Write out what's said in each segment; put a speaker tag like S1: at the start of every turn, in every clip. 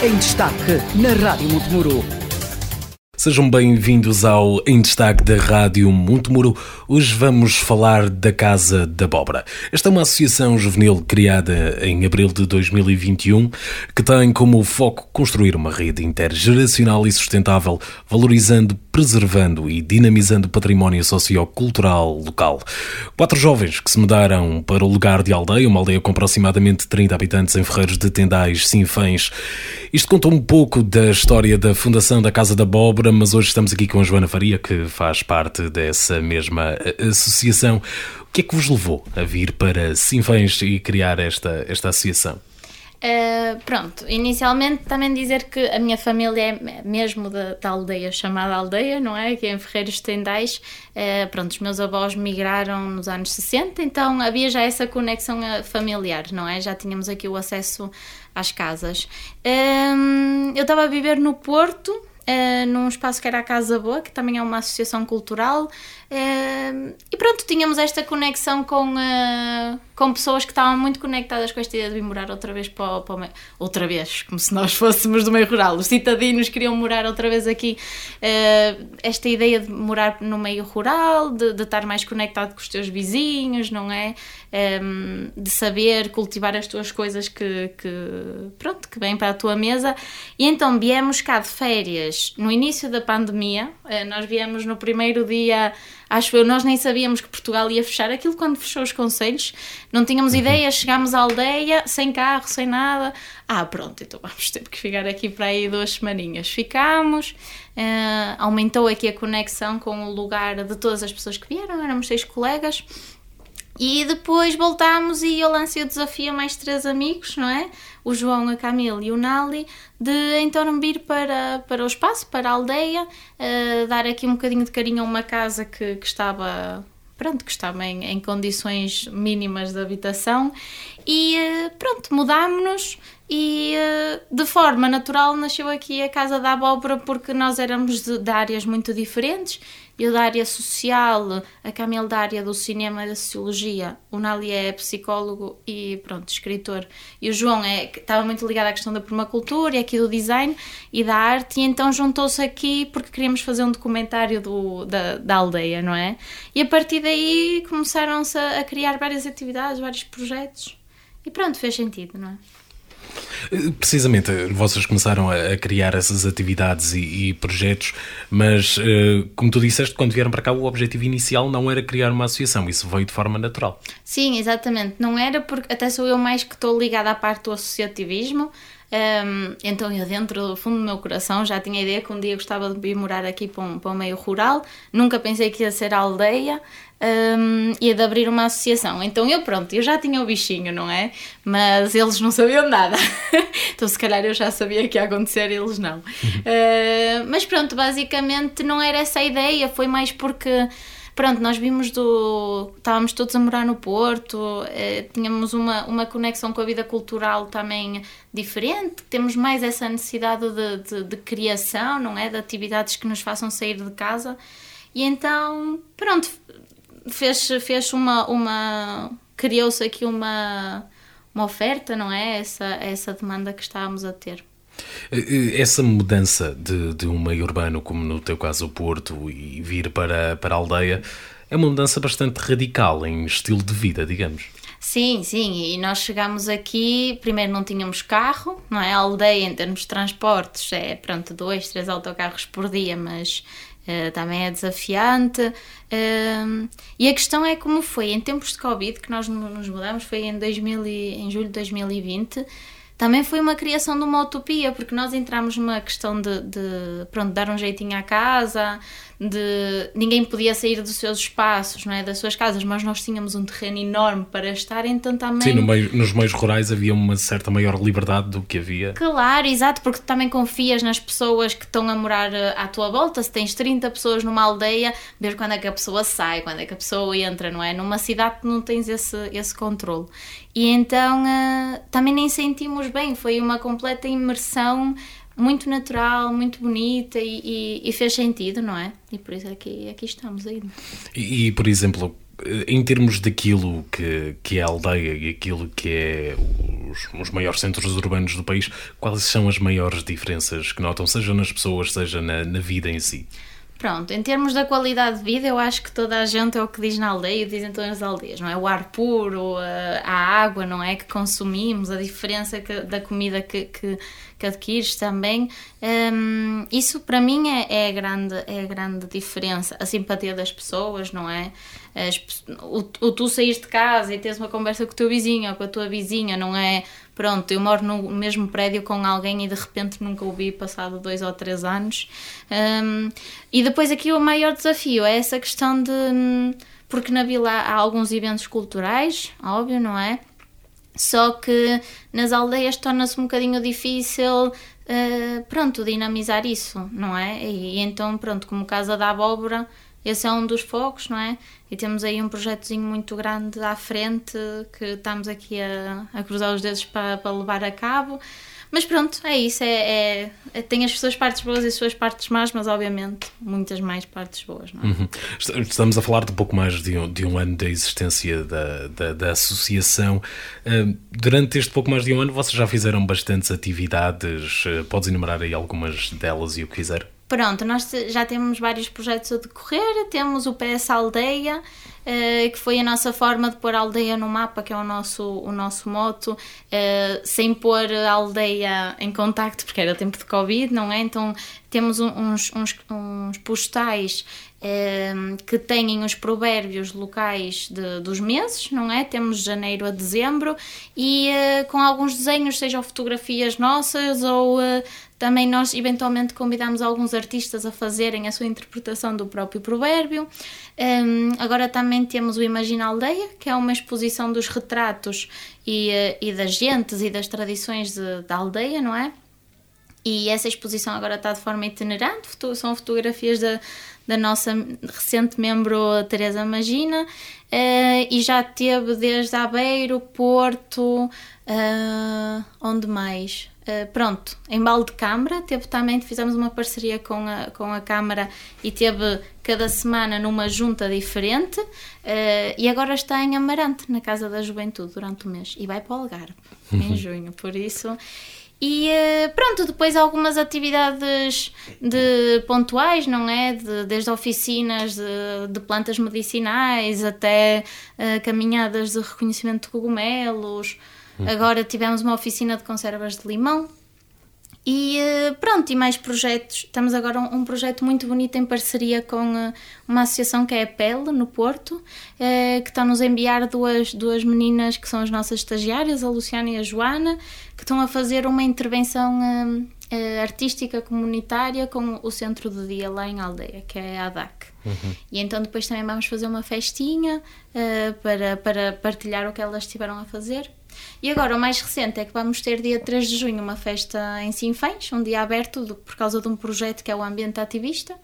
S1: Em destaque na Rádio Montemuro.
S2: Sejam bem-vindos ao Em Destaque da Rádio Montemuro. Hoje vamos falar da Casa da Abóbora. Esta é uma associação juvenil criada em abril de 2021 que tem como foco construir uma rede intergeracional e sustentável, valorizando, preservando e dinamizando o património sociocultural local. Quatro jovens que se mudaram para o lugar de aldeia, uma aldeia com aproximadamente 30 habitantes em Ferreiros de Tendais, Sinfãs. Isto conta um pouco da história da fundação da Casa da Abóbora mas hoje estamos aqui com a Joana Faria, que faz parte dessa mesma eh, associação. O que é que vos levou a vir para Sinfãs e criar esta, esta associação?
S3: Uh, pronto, inicialmente também dizer que a minha família é mesmo da, da aldeia, chamada aldeia, não é? Que é em Ferreiros Tendais. Uh, pronto, os meus avós migraram nos anos 60, então havia já essa conexão familiar, não é? Já tínhamos aqui o acesso às casas. Uh, eu estava a viver no Porto, uh, num espaço que era a Casa Boa, que também é uma associação cultural. Uh, e pronto, tínhamos esta conexão com, uh, com pessoas que estavam muito conectadas com esta ideia de vir morar outra vez para, para o meio. Outra vez, como se nós fôssemos do meio rural. Os citadinos queriam morar outra vez aqui. esta ideia de morar no meio rural, de, de, estar mais conectado com os teus vizinhos, não é? Um, de saber cultivar as tuas coisas que, que, pronto, que vêm para a tua mesa. E então viemos cá de férias no início da pandemia, eh, nós viemos no primeiro dia, acho eu, nós nem sabíamos que Portugal ia fechar aquilo quando fechou os conselhos, não tínhamos uhum. ideia, chegámos à aldeia, sem carro, sem nada. Ah, pronto, então vamos ter que ficar aqui para aí duas semaninhas. Ficámos, uh, aumentou aqui a conexão com o lugar de todas as pessoas que vieram, éramos seis colegas. E depois voltámos e eu lancei o desafio a mais três amigos, não é? O João, a Camila e o Nali, de então vir para, para o espaço, para a aldeia, uh, dar aqui um bocadinho de carinho a uma casa que, que estava pronto, que estava em, em condições mínimas de habitação e uh, pronto, mudámos-nos e uh, de forma natural nasceu aqui a Casa da Abóbora porque nós éramos de, de áreas muito diferentes. Eu da área social, a Camille da área do cinema e da sociologia, o Nali é psicólogo e pronto, escritor, e o João é, estava muito ligado à questão da permacultura e aqui do design e da arte, e então juntou-se aqui porque queríamos fazer um documentário do, da, da aldeia, não é? E a partir daí começaram-se a, a criar várias atividades, vários projetos, e pronto, fez sentido, não é?
S2: Precisamente, vocês começaram a, criar essas atividades e, e projetos, mas eh, como tu disseste, quando vieram para cá, o objetivo inicial não era criar uma associação, isso veio de forma natural.
S3: Sim, exatamente. Não era porque até sou eu mais que estou ligada à parte do associativismo. Um, então eu dentro do fundo do meu coração já tinha a ideia que um dia gostava de vir morar aqui para um, para um meio rural, nunca pensei que ia ser aldeia, um, e de abrir uma associação. Então eu, pronto, eu já tinha o bichinho, não é? Mas eles não sabiam nada. então se calhar eu já sabia que ia acontecer e eles não. Uh, mas pronto, basicamente não era essa a ideia, foi mais porque pronto, nós vimos do. Estávamos todos a morar no Porto, eh, tínhamos uma, uma conexão com a vida cultural também diferente, temos mais essa necessidade de, de, de criação, não é? De atividades que nos façam sair de casa. E então, pronto, fez, fez uma, uma criou-se aqui uma, uma oferta, não é? Essa, essa demanda que estávamos a ter.
S2: Essa mudança de, de um meio urbano, como no teu caso o Porto, e vir para, para a aldeia, é uma mudança bastante radical em estilo de vida, digamos.
S3: Sim, sim, e nós chegámos aqui, primeiro não tínhamos carro, não é? A aldeia em termos de transportes é, pronto, dois, três autocarros por dia, mas uh, também é desafiante. Uh, e a questão é como foi, em tempos de Covid, que nós nos mudamos, foi em, 2000 e, em julho de 2020, também foi uma criação de uma utopia, porque nós entramos numa questão de, de pronto, dar um jeitinho à casa, de ninguém podia sair dos seus espaços, não é, das suas casas, mas nós tínhamos um terreno enorme para estar, então também...
S2: Sim, no meio, nos meios rurais havia uma certa maior liberdade do que havia.
S3: Claro, exato, porque tu também confias nas pessoas que estão a morar eh, à tua volta, se tens 30 pessoas numa aldeia, ver quando é que a pessoa sai, quando é que a pessoa entra, não é? Numa cidade não tens esse, esse controle. E então uh, também nem sentimos bem, foi uma completa imersão muito natural, muito bonita e, e, e, fez sentido, não é? E por isso aqui, aqui estamos ainda.
S2: E, e, por exemplo, em termos daquilo que, que é a aldeia e aquilo que é os, os, maiores centros urbanos do país, quais são as maiores diferenças que notam, seja nas pessoas, seja na, na vida em si?
S3: Pronto, em termos da qualidade de vida, eu acho que toda a gente é o que diz na aldeia dizem todas as aldeias, não é? O ar puro, a, a água, não é? Que consumimos, a diferença que, da comida que, que, que adquires também. Um, isso para mim é, é, a grande, é a grande diferença. A simpatia das pessoas, não é? As, o, o tu saís de casa e tens uma conversa com o teu vizinho ou com a tua vizinha, não é? Pronto, eu moro no mesmo prédio com alguém e de repente nunca o vi passado dois ou três anos. Um, e depois aqui o maior desafio é essa questão de. Porque na vila há alguns eventos culturais, óbvio, não é? Só que nas aldeias torna-se um bocadinho difícil, uh, pronto, dinamizar isso, não é? E, e, então, pronto, como Casa da Abóbora, esse é um dos focos, não é? E temos aí um projetozinho muito grande à frente que estamos aqui a, a cruzar os dedos para, para levar a cabo. Mas pronto, é isso. É, é, é, tem as suas partes boas e as suas partes más, mas obviamente muitas mais partes boas. É? Uhum.
S2: Estamos a falar de pouco mais de um, de um ano da existência da, da, da associação. Uh, durante este pouco mais de um ano, vocês já fizeram bastantes atividades. Uh, podes enumerar aí algumas delas e o que quiser?
S3: Pronto, nós já temos vários projetos a decorrer, temos o PS Aldeia, eh, que foi a nossa forma de pôr a aldeia no mapa, que é o nosso, o nosso moto, eh, sem pôr a aldeia em contacto, porque era tempo de Covid, não é? Então temos uns, uns, uns postais eh, que têm os provérbios locais de, dos meses, não é? Temos de janeiro a dezembro e com alguns desenhos, sejam fotografias nossas ou também nós eventualmente convidamos alguns artistas a fazerem a sua interpretação do próprio provérbio. Um, agora também temos o Imagina Aldeia, que é uma exposição dos retratos e, eh, e das gentes e das tradições de, da aldeia, não é? E essa exposição agora está de forma itinerante, são fotografias da, da nossa recente membro Teresa Magina, uh, e já teve desde Aveiro, Porto, uh, onde mais? Uh, pronto, em Balde Câmara, teve também, fizemos uma parceria com a, com a Câmara e teve cada semana numa junta diferente uh, e agora está em Amarante, na Casa da Juventude, durante o mês e vai para o Algarve, em junho, por isso... E uh, pronto, depois algumas atividades de pontuais, não é? De, desde oficinas de, de, plantas medicinais até caminhadas de reconhecimento de cogumelos, Uhum. Agora tivemos uma oficina de conservas de limão. E eh, pronto, e mais projetos. Estamos agora um, um projeto muito bonito em parceria com uh, uma associação que é a PEL, no Porto, uh, que estão-nos a enviar duas, duas meninas que são as nossas estagiárias, a Luciana e a Joana, que estão a fazer uma intervenção artística comunitária com o centro de dia lá em Aldeia, que é a ADAC. Uhum. E então depois também vamos fazer uma festinha para, para partilhar o que elas estiveram a fazer. E agora o mais recente é que vamos ter dia 3 de junho uma festa em Sinfãs, um dia aberto por causa de um projeto que é o Ambiente Ativista,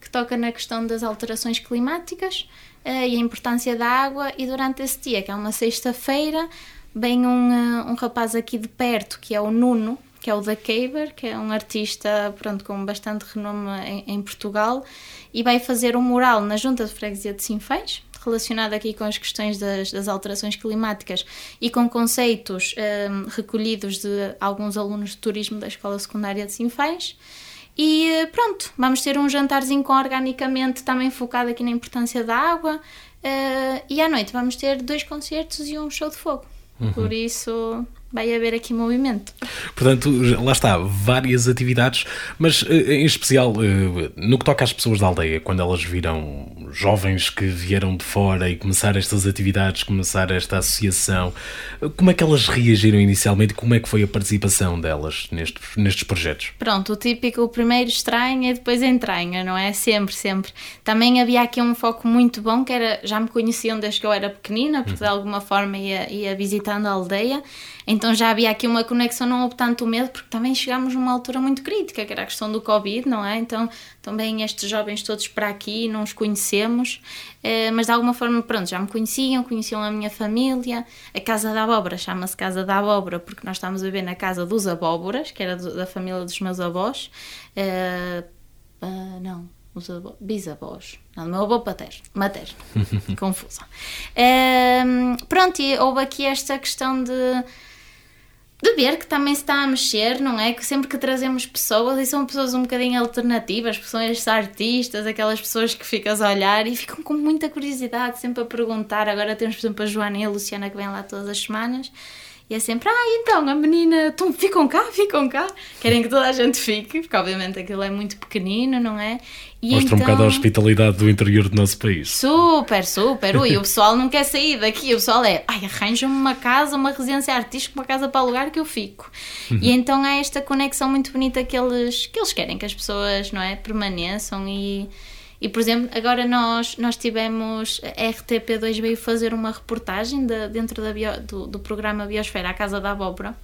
S3: que toca na questão das alterações climáticas uh, e a importância da água. E durante esse dia, que é uma sexta-feira, vem um, uh, um rapaz aqui de perto, que é o Nuno, que é o da Caber, que é um artista pronto, com bastante renome em, em Portugal, e vai fazer um mural na Junta de Freguesia de Sinfãs, relacionado aqui com as questões das, das alterações climáticas e com conceitos um, recolhidos de alguns alunos de turismo da Escola Secundária de Sinfãs. E pronto, vamos ter um jantarzinho com organicamente também focado aqui na importância da água. Uh, e à noite vamos ter dois concertos e um show de fogo. Uhum. Por isso vai haver aqui movimento.
S2: Portanto, lá está, várias atividades, mas eh, em especial eh, no que toca às pessoas da aldeia, quando elas viram jovens que vieram de fora e começar estas atividades, começar esta associação, como é que elas reagiram inicialmente como é que foi a participação delas nestes, nestes projetos?
S3: Pronto, o típico, o primeiro estranha e depois entranha, não é? Sempre, sempre. Também havia aqui um foco muito bom que era, já me conheciam desde que eu era pequenina, porque uhum. de alguma forma ia, ia visitando a aldeia então já havia aqui uma conexão, não houve tanto medo, porque também chegámos numa altura muito crítica, que era a questão do Covid, não é? Então também estes jovens todos para aqui, não os conhecemos, eh, mas de alguma forma, pronto, já me conheciam, conheciam a minha família. A Casa da Abóbora chama-se Casa da Abóbora porque nós estamos a viver na casa dos Abóboras, que era da família dos meus avós. Uh, uh, não, os avós, bisavós, não, meu avô paterno, materno, confusão. Um, pronto, e houve aqui esta questão de de ver que também se está a mexer, não é? Que sempre que trazemos pessoas, e são pessoas um bocadinho alternativas, pessoas artistas, aquelas pessoas que ficas a olhar e ficam com muita curiosidade, sempre a perguntar. Agora temos, por exemplo, a Joana e a Luciana que vêm lá todas as semanas. E é sempre, ah, então, a menina, então, ficam cá, ficam cá. Querem que toda a gente fique, porque obviamente aquilo é muito pequenino, não é?
S2: E Mostra então... um bocado a hospitalidade do interior do nosso país.
S3: Super, super. Ui, o pessoal não quer sair daqui. O pessoal é, ai, arranja-me uma casa, uma residência artística, uma casa para alugar que eu fico. Uhum. E então há esta conexão muito bonita que eles, que eles querem que as pessoas, não é, permaneçam e... E, por exemplo, agora nós, nós tivemos, a RTP2 veio fazer uma reportagem de, dentro da bio, do, do programa Biosfera, a Casa da Abóbora,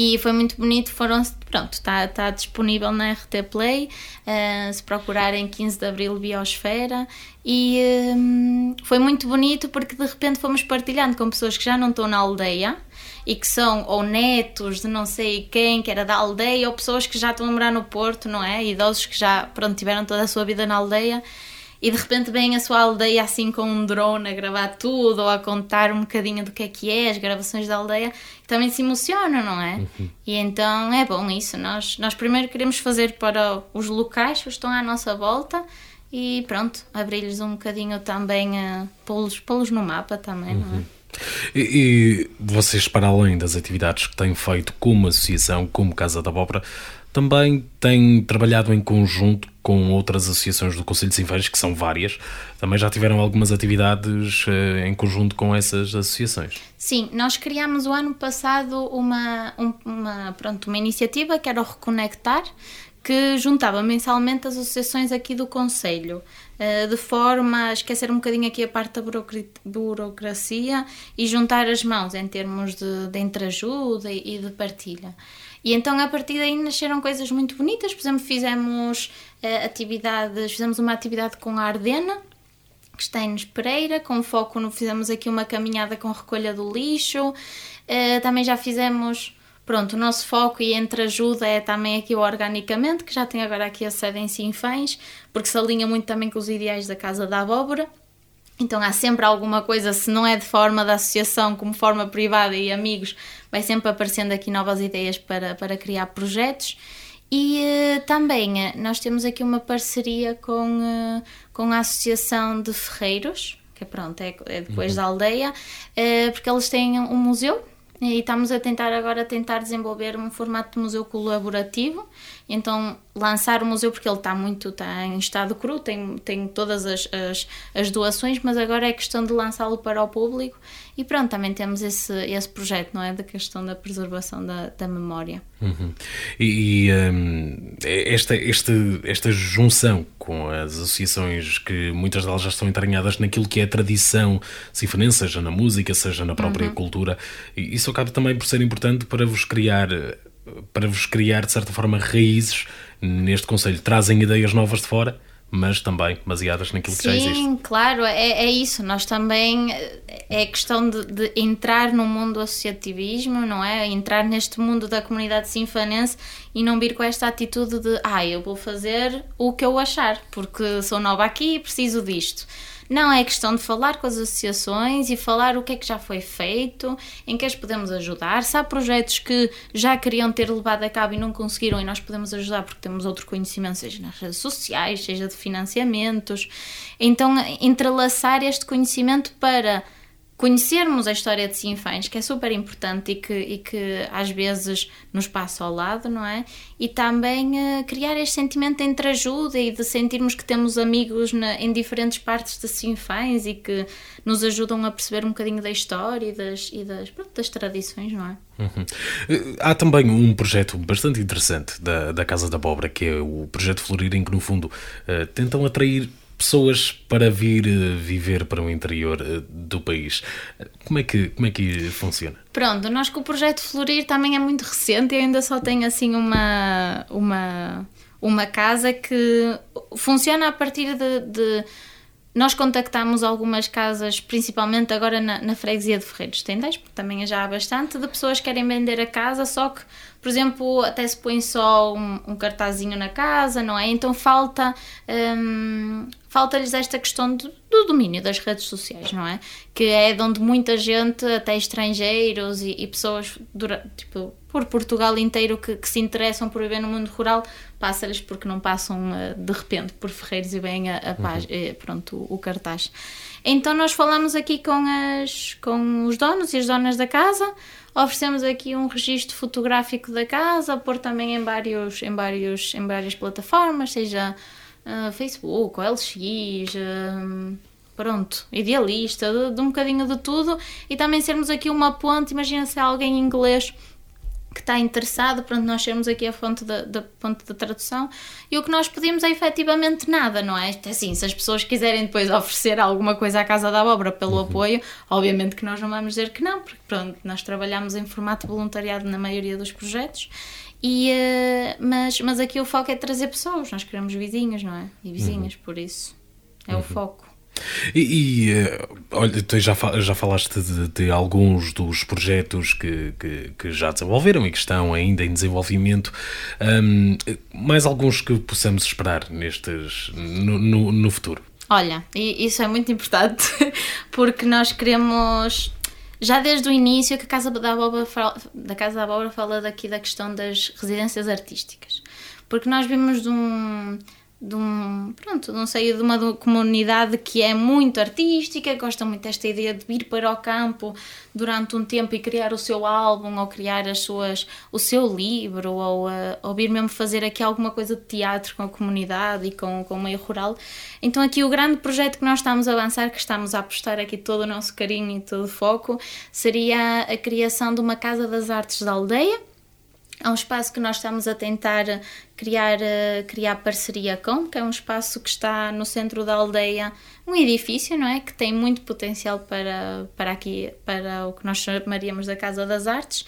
S3: e foi muito bonito, foram, pronto, está tá disponível na RT Play, uh, se procurarem 15 de Abril Biosfera, e um, foi muito bonito porque de repente fomos partilhando com pessoas que já não estão na aldeia, e que são ou netos de não sei quem, que era da aldeia, ou pessoas que já estão a morar no Porto, não é? Idosos que já, pronto, tiveram toda a sua vida na aldeia, e de repente vem a sua aldeia assim com um drone a gravar tudo ou a contar um bocadinho do que é que é, as gravações da aldeia, também se emocionam, não é? Uhum. E então é bom isso. Nós, nós primeiro queremos fazer para os locais que estão à nossa volta e pronto, abrir-lhes um bocadinho também, uh, pô-los, pô-los no mapa também, uhum. não é? Uhum.
S2: E, e, vocês, para além das atividades que têm feito como associação, como Casa da Abóbora, também têm trabalhado em conjunto com outras associações do Conselho de Sinfãs, que são várias. Também já tiveram algumas atividades uh, em conjunto com essas associações.
S3: Sim, nós criámos o ano passado uma, um, uma, pronto, uma iniciativa que era o Reconectar, que juntava mensalmente as associações aqui do Conselho, uh, de forma a esquecer um bocadinho aqui a parte da burocracia e juntar as mãos em termos de, de entreajuda e de partilha. E então a partir daí nasceram coisas muito bonitas. Por exemplo, fizemos uh, atividades, fizemos uma atividade com a Ardena, que está em Pereira, com foco no. Fizemos aqui uma caminhada com recolha do lixo. Uh, também já fizemos. Pronto, o nosso foco e entre ajuda é também aqui o Organicamente, que já tem agora aqui a sede em Sinfãs, porque se alinha muito também com os ideais da Casa da Abóbora. Então há sempre alguma coisa, se não é de forma da associação, como forma privada e amigos, vai sempre aparecendo aqui novas ideias para, para criar projetos. E uh, também uh, nós temos aqui uma parceria com, uh, com a Associação de Ferreiros, que é pronto, é, é depois uhum. da aldeia, porque eles têm um museu e estamos a tentar agora tentar desenvolver um formato de museu colaborativo. Então lançar o museu porque ele está muito está em estado cru tem, tem todas as, as, as doações mas agora é questão de lançá-lo para o público e pronto também temos esse, esse projeto não é da questão da preservação da, da memória
S2: uhum. e, e um, esta, esta, esta junção com as associações que muitas delas já estão entranhadas naquilo que é a tradição sinfonense, seja na música seja na própria uhum. cultura isso isso acaba também por ser importante para vos criar para vos criar de certa forma raízes neste conselho. Trazem ideias novas de fora, mas também baseadas naquilo
S3: Sim,
S2: que já existe.
S3: Sim, claro, é, é isso. Nós também é questão de, de, entrar no mundo do associativismo, não é? Entrar neste mundo da comunidade sinfanense e não vir com esta atitude de ah, eu vou fazer o que eu achar, porque sou nova aqui e preciso disto. Não, é questão de falar com as associações e falar o que é que já foi feito, em que as podemos ajudar. Se há projetos que já queriam ter levado a cabo e não conseguiram e nós podemos ajudar porque temos outro conhecimento, seja nas redes sociais, seja de financiamentos. Então, entrelaçar este conhecimento para conhecermos a história de Sinfãs, que é super importante e que, e que às vezes nos passa ao lado, não é? E também uh, criar este sentimento entre ajuda e de sentirmos que temos amigos na, em diferentes partes de Sinfãs e que nos ajudam a perceber um bocadinho da história e das, e das, pronto, das tradições, não é?
S2: Uhum. Eh, há também um projeto bastante interessante da, da Casa da Abóbora, que é o projeto Florir, em que no fundo uh, tentam atrair pessoas para vir eh, viver para o interior eh, do país. Como é que, como é que funciona?
S3: Pronto, nós com o projeto Florir também é muito recente e ainda só tem assim uma, uma, uma casa que funciona a partir de, de Nós contactamos algumas casas, principalmente agora na, na freguesia de Ferreiros Tendais, porque também já há bastante, de pessoas que querem vender a casa, só que, por exemplo, até se põe só um, um cartazinho na casa, não é? Então falta. Hum, falta-lhes esta questão do, do, domínio das redes sociais, não é? Que é de onde muita gente, até estrangeiros e, e pessoas tipo, por Portugal inteiro que, que, se interessam por viver no mundo rural, passa-lhes porque não passam uh, de repente por Ferreiros e vêm a, a paz, uhum. Eh, pronto, o, o, cartaz. Então nós falamos aqui com, as, com os donos e as donas da casa, oferecemos aqui um registro fotográfico da casa, pôr também em, vários, em, vários, em várias plataformas, seja uh, Facebook, LX, uh, pronto, idealista, de, de, um bocadinho de tudo e também sermos aqui uma ponte. Imagina se há alguém em inglês que está interessado, pronto, nós temos aqui a fonte da, da da tradução e o que nós pedimos é efetivamente nada, não é? é? Assim, se as pessoas quiserem depois oferecer alguma coisa à Casa da Abóbora pelo uhum. apoio, obviamente que nós não vamos dizer que não, porque pronto, nós trabalhamos em formato voluntariado na maioria dos projetos e, uh, mas, mas aqui o foco é trazer pessoas, nós queremos vizinhos, não é? E vizinhas, uhum. por isso é uhum. o foco.
S2: E, e uh, olha, tu já, já falaste de, de, alguns dos projetos que, que, que, já desenvolveram e que estão ainda em desenvolvimento. Um, mais alguns que possamos esperar nestes, no, no, no futuro?
S3: Olha, isso é muito importante porque nós queremos já desde o início que a Casa da Abóbora fala, da Casa da Abóbora fala daqui da questão das residências artísticas. Porque nós vimos de um de um, pronto, não sei, de uma comunidade que é muito artística, gosta muito desta ideia de vir para o campo durante um tempo e criar o seu álbum ou criar as suas, o seu livro ou, uh, ou vir mesmo fazer aqui alguma coisa de teatro com a comunidade e com, com o meio rural. Então aqui o grande projeto que nós estamos a avançar, que estamos a apostar aqui todo o nosso carinho e todo o foco, seria a criação de uma Casa das Artes da Aldeia, é um espaço que nós estamos a tentar criar, eh, criar parceria com, que é um espaço que está no centro da aldeia, um edifício, não é? Que tem muito potencial para, para aqui, para o que nós chamaríamos da Casa das Artes.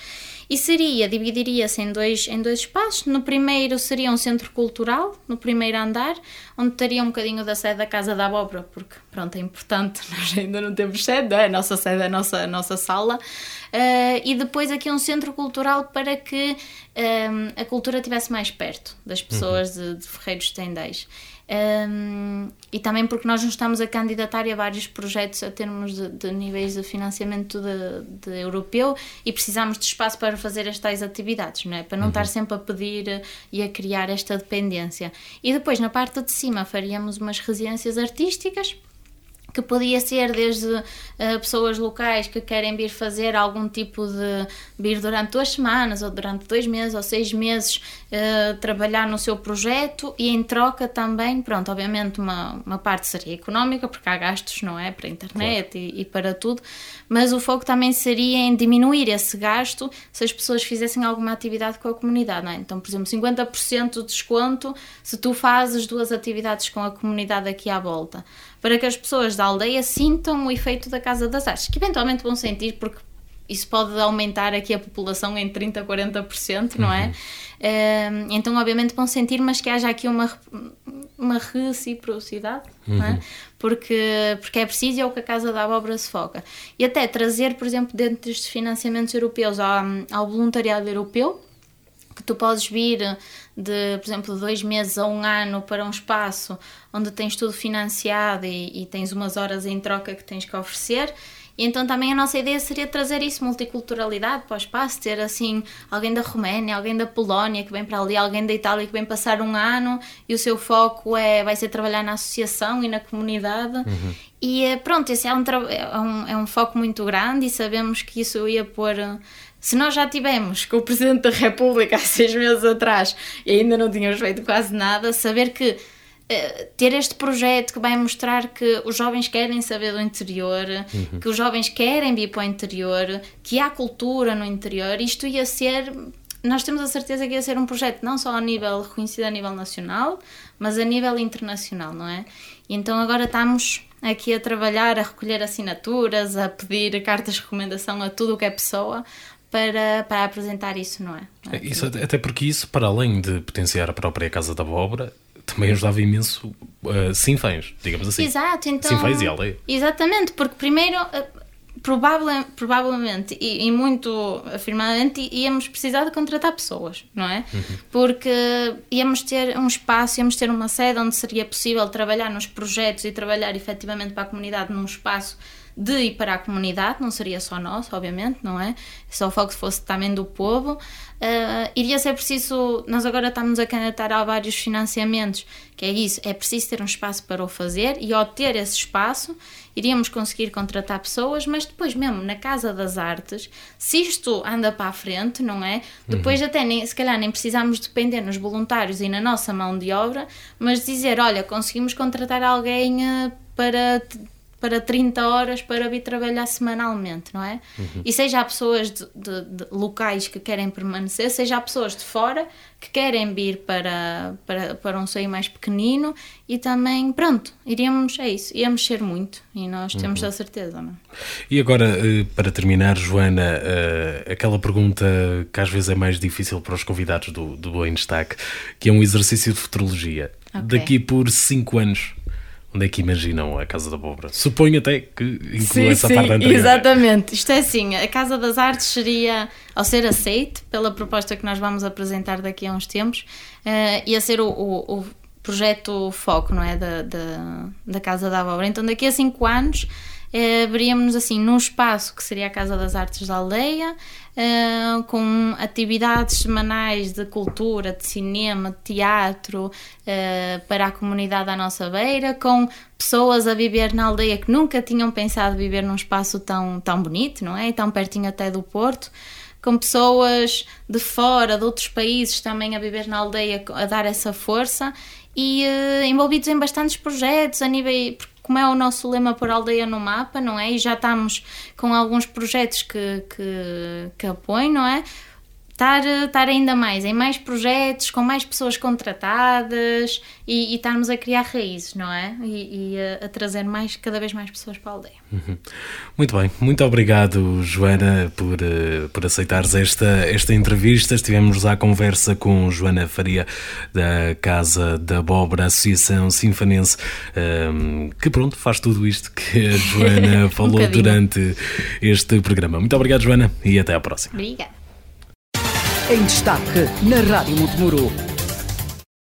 S3: E seria, dividiria-se em dois, em dois espaços. No primeiro seria um centro cultural, no primeiro andar, onde estaria um bocadinho da sede da Casa da Abóbora, porque, pronto, é importante, nós ainda não temos sede, é? a nossa sede é a nossa, a nossa sala. Uh, e depois aqui um centro cultural para que um, a cultura estivesse mais perto das pessoas uhum. de, de Ferreiros Tendais. Um, e também porque nós nos estamos a candidatar a vários projetos a termos de, de níveis de financiamento de, de, europeu e precisamos de espaço para fazer estas atividades, não é? para não uhum. estar sempre a pedir e a criar esta dependência. E depois, na parte de cima, faríamos umas residências artísticas que podia ser desde uh, pessoas locais que querem vir fazer algum tipo de vir durante duas semanas ou durante dois meses ou seis meses uh, trabalhar no seu projeto e em troca também, pronto, obviamente uma, uma parte seria económica porque há gastos, não é, para a internet claro. e, e, para tudo, mas o foco também seria em diminuir esse gasto se as pessoas fizessem alguma atividade com a comunidade, não é? Então, por exemplo, 50% de desconto se tu fazes duas atividades com a comunidade aqui à volta para que as pessoas da aldeia sintam o efeito da Casa das Artes, que eventualmente vão sentir, porque isso pode aumentar aqui a população em 30%, 40%, não é? Uhum. então, obviamente, vão sentir, mas que haja aqui uma, uma reciprocidade, uhum. não é? Uhum. Porque, porque é preciso e é o que a Casa da Abóbora se foca. E até trazer, por exemplo, dentro destes financiamentos europeus ao, ao voluntariado europeu, que tu podes vir de, por exemplo, dois meses a um ano para um espaço onde tens tudo financiado e, e tens umas horas em troca que tens que oferecer. E então também a nossa ideia seria trazer isso, multiculturalidade para o espaço, ter assim alguém da Roménia, alguém da Polónia que vem para ali, alguém da Itália que vem passar um ano e o seu foco é, vai ser trabalhar na associação e na comunidade. Uhum. E eh, pronto, esse é um, é, um, é um foco muito grande e sabemos que isso ia pôr se nós já tivemos com o Presidente da República há seis meses atrás e ainda não tínhamos feito quase nada, saber que uh, ter este projeto que vai mostrar que os jovens querem saber do interior, uhum. que os jovens querem vir para o interior, que há cultura no interior, isto ia ser. Nós temos a certeza que ia ser um projeto não só a nível reconhecido a nível nacional, mas a nível internacional, não é? E então agora estamos aqui a trabalhar, a recolher assinaturas, a pedir cartas de recomendação a tudo o que é pessoa, para, para apresentar isso, não é?
S2: Isso, até porque isso, para além de potenciar a própria Casa da Abóbora, também ajudava imenso uh, Sinfãs, digamos assim.
S3: Exato, então.
S2: Sinfãs e aldeia.
S3: Exatamente, porque primeiro. Probable, provavelmente e, e, muito afirmadamente íamos precisar de contratar pessoas, não é? Uhum. Porque íamos ter um espaço, íamos ter uma sede onde seria possível trabalhar nos projetos e trabalhar efetivamente para a comunidade num espaço de ir para a comunidade, não seria só nosso, obviamente, não é? Se o foco fosse também do povo. Uh, iria ser preciso, nós agora estamos a candidatar a vários financiamentos, que é isso, é preciso ter um espaço para o fazer e ao ter esse espaço iríamos conseguir contratar pessoas, mas depois mesmo na Casa das Artes, se isto anda para a frente, não é? Depois uhum. até nem, se calhar nem precisamos depender nos voluntários e na nossa mão de obra, mas dizer, olha, conseguimos contratar alguém uh, para para 30 horas para vir trabalhar semanalmente, não é? Uhum. E seja há pessoas de, de, de, locais que querem permanecer, seja há pessoas de fora que querem vir para, para, para um seio mais pequenino e também, pronto, iríamos, é isso, íamos ser muito e nós temos uhum. a certeza, não é?
S2: E agora, eh, para terminar, Joana, eh, aquela pergunta que às vezes é mais difícil para os convidados do, do Boa Destaque, que é um exercício de futurologia. Okay. Daqui por 5 anos, Onde é que imaginam a Casa da Abóbora? Suponho até que inclui sim, essa sim, parte anterior.
S3: Exatamente. Isto é assim, a Casa das Artes seria, ao ser aceite pela proposta que nós vamos apresentar daqui a uns tempos, uh, ia ser o, o, o projeto foco, não é, da, da, da Casa da Abóbora. Então daqui a cinco anos eh, veríamos-nos assim num espaço que seria a Casa das Artes da Aldeia, uh, com atividades semanais de cultura, de cinema, de teatro uh, para a comunidade à nossa beira, com pessoas a viver na aldeia que nunca tinham pensado viver num espaço tão, tão bonito, não é? E tão pertinho até do Porto com pessoas de fora, de outros países também a viver na aldeia, a dar essa força e uh, envolvidos em bastantes projetos a nível como é o nosso lema por aldeia no mapa, não é? E já estamos com alguns projetos que, que, que apoiam, não é? Estar, estar ainda mais em mais projetos, com mais pessoas contratadas e, e estarmos a criar raízes, não é? E, e a, a, trazer mais, cada vez mais pessoas para a aldeia.
S2: Uhum. Muito bem, muito obrigado, Joana, por, uh, por aceitares esta, esta entrevista. Estivemos à conversa com Joana Faria, da Casa da Abóbora, Associação Sinfanense, um, ehm, que pronto, faz tudo isto que a Joana falou um durante este programa. Muito obrigado, Joana, e até à próxima.
S3: Obrigada.
S1: Em destaque na Rádio Montemuro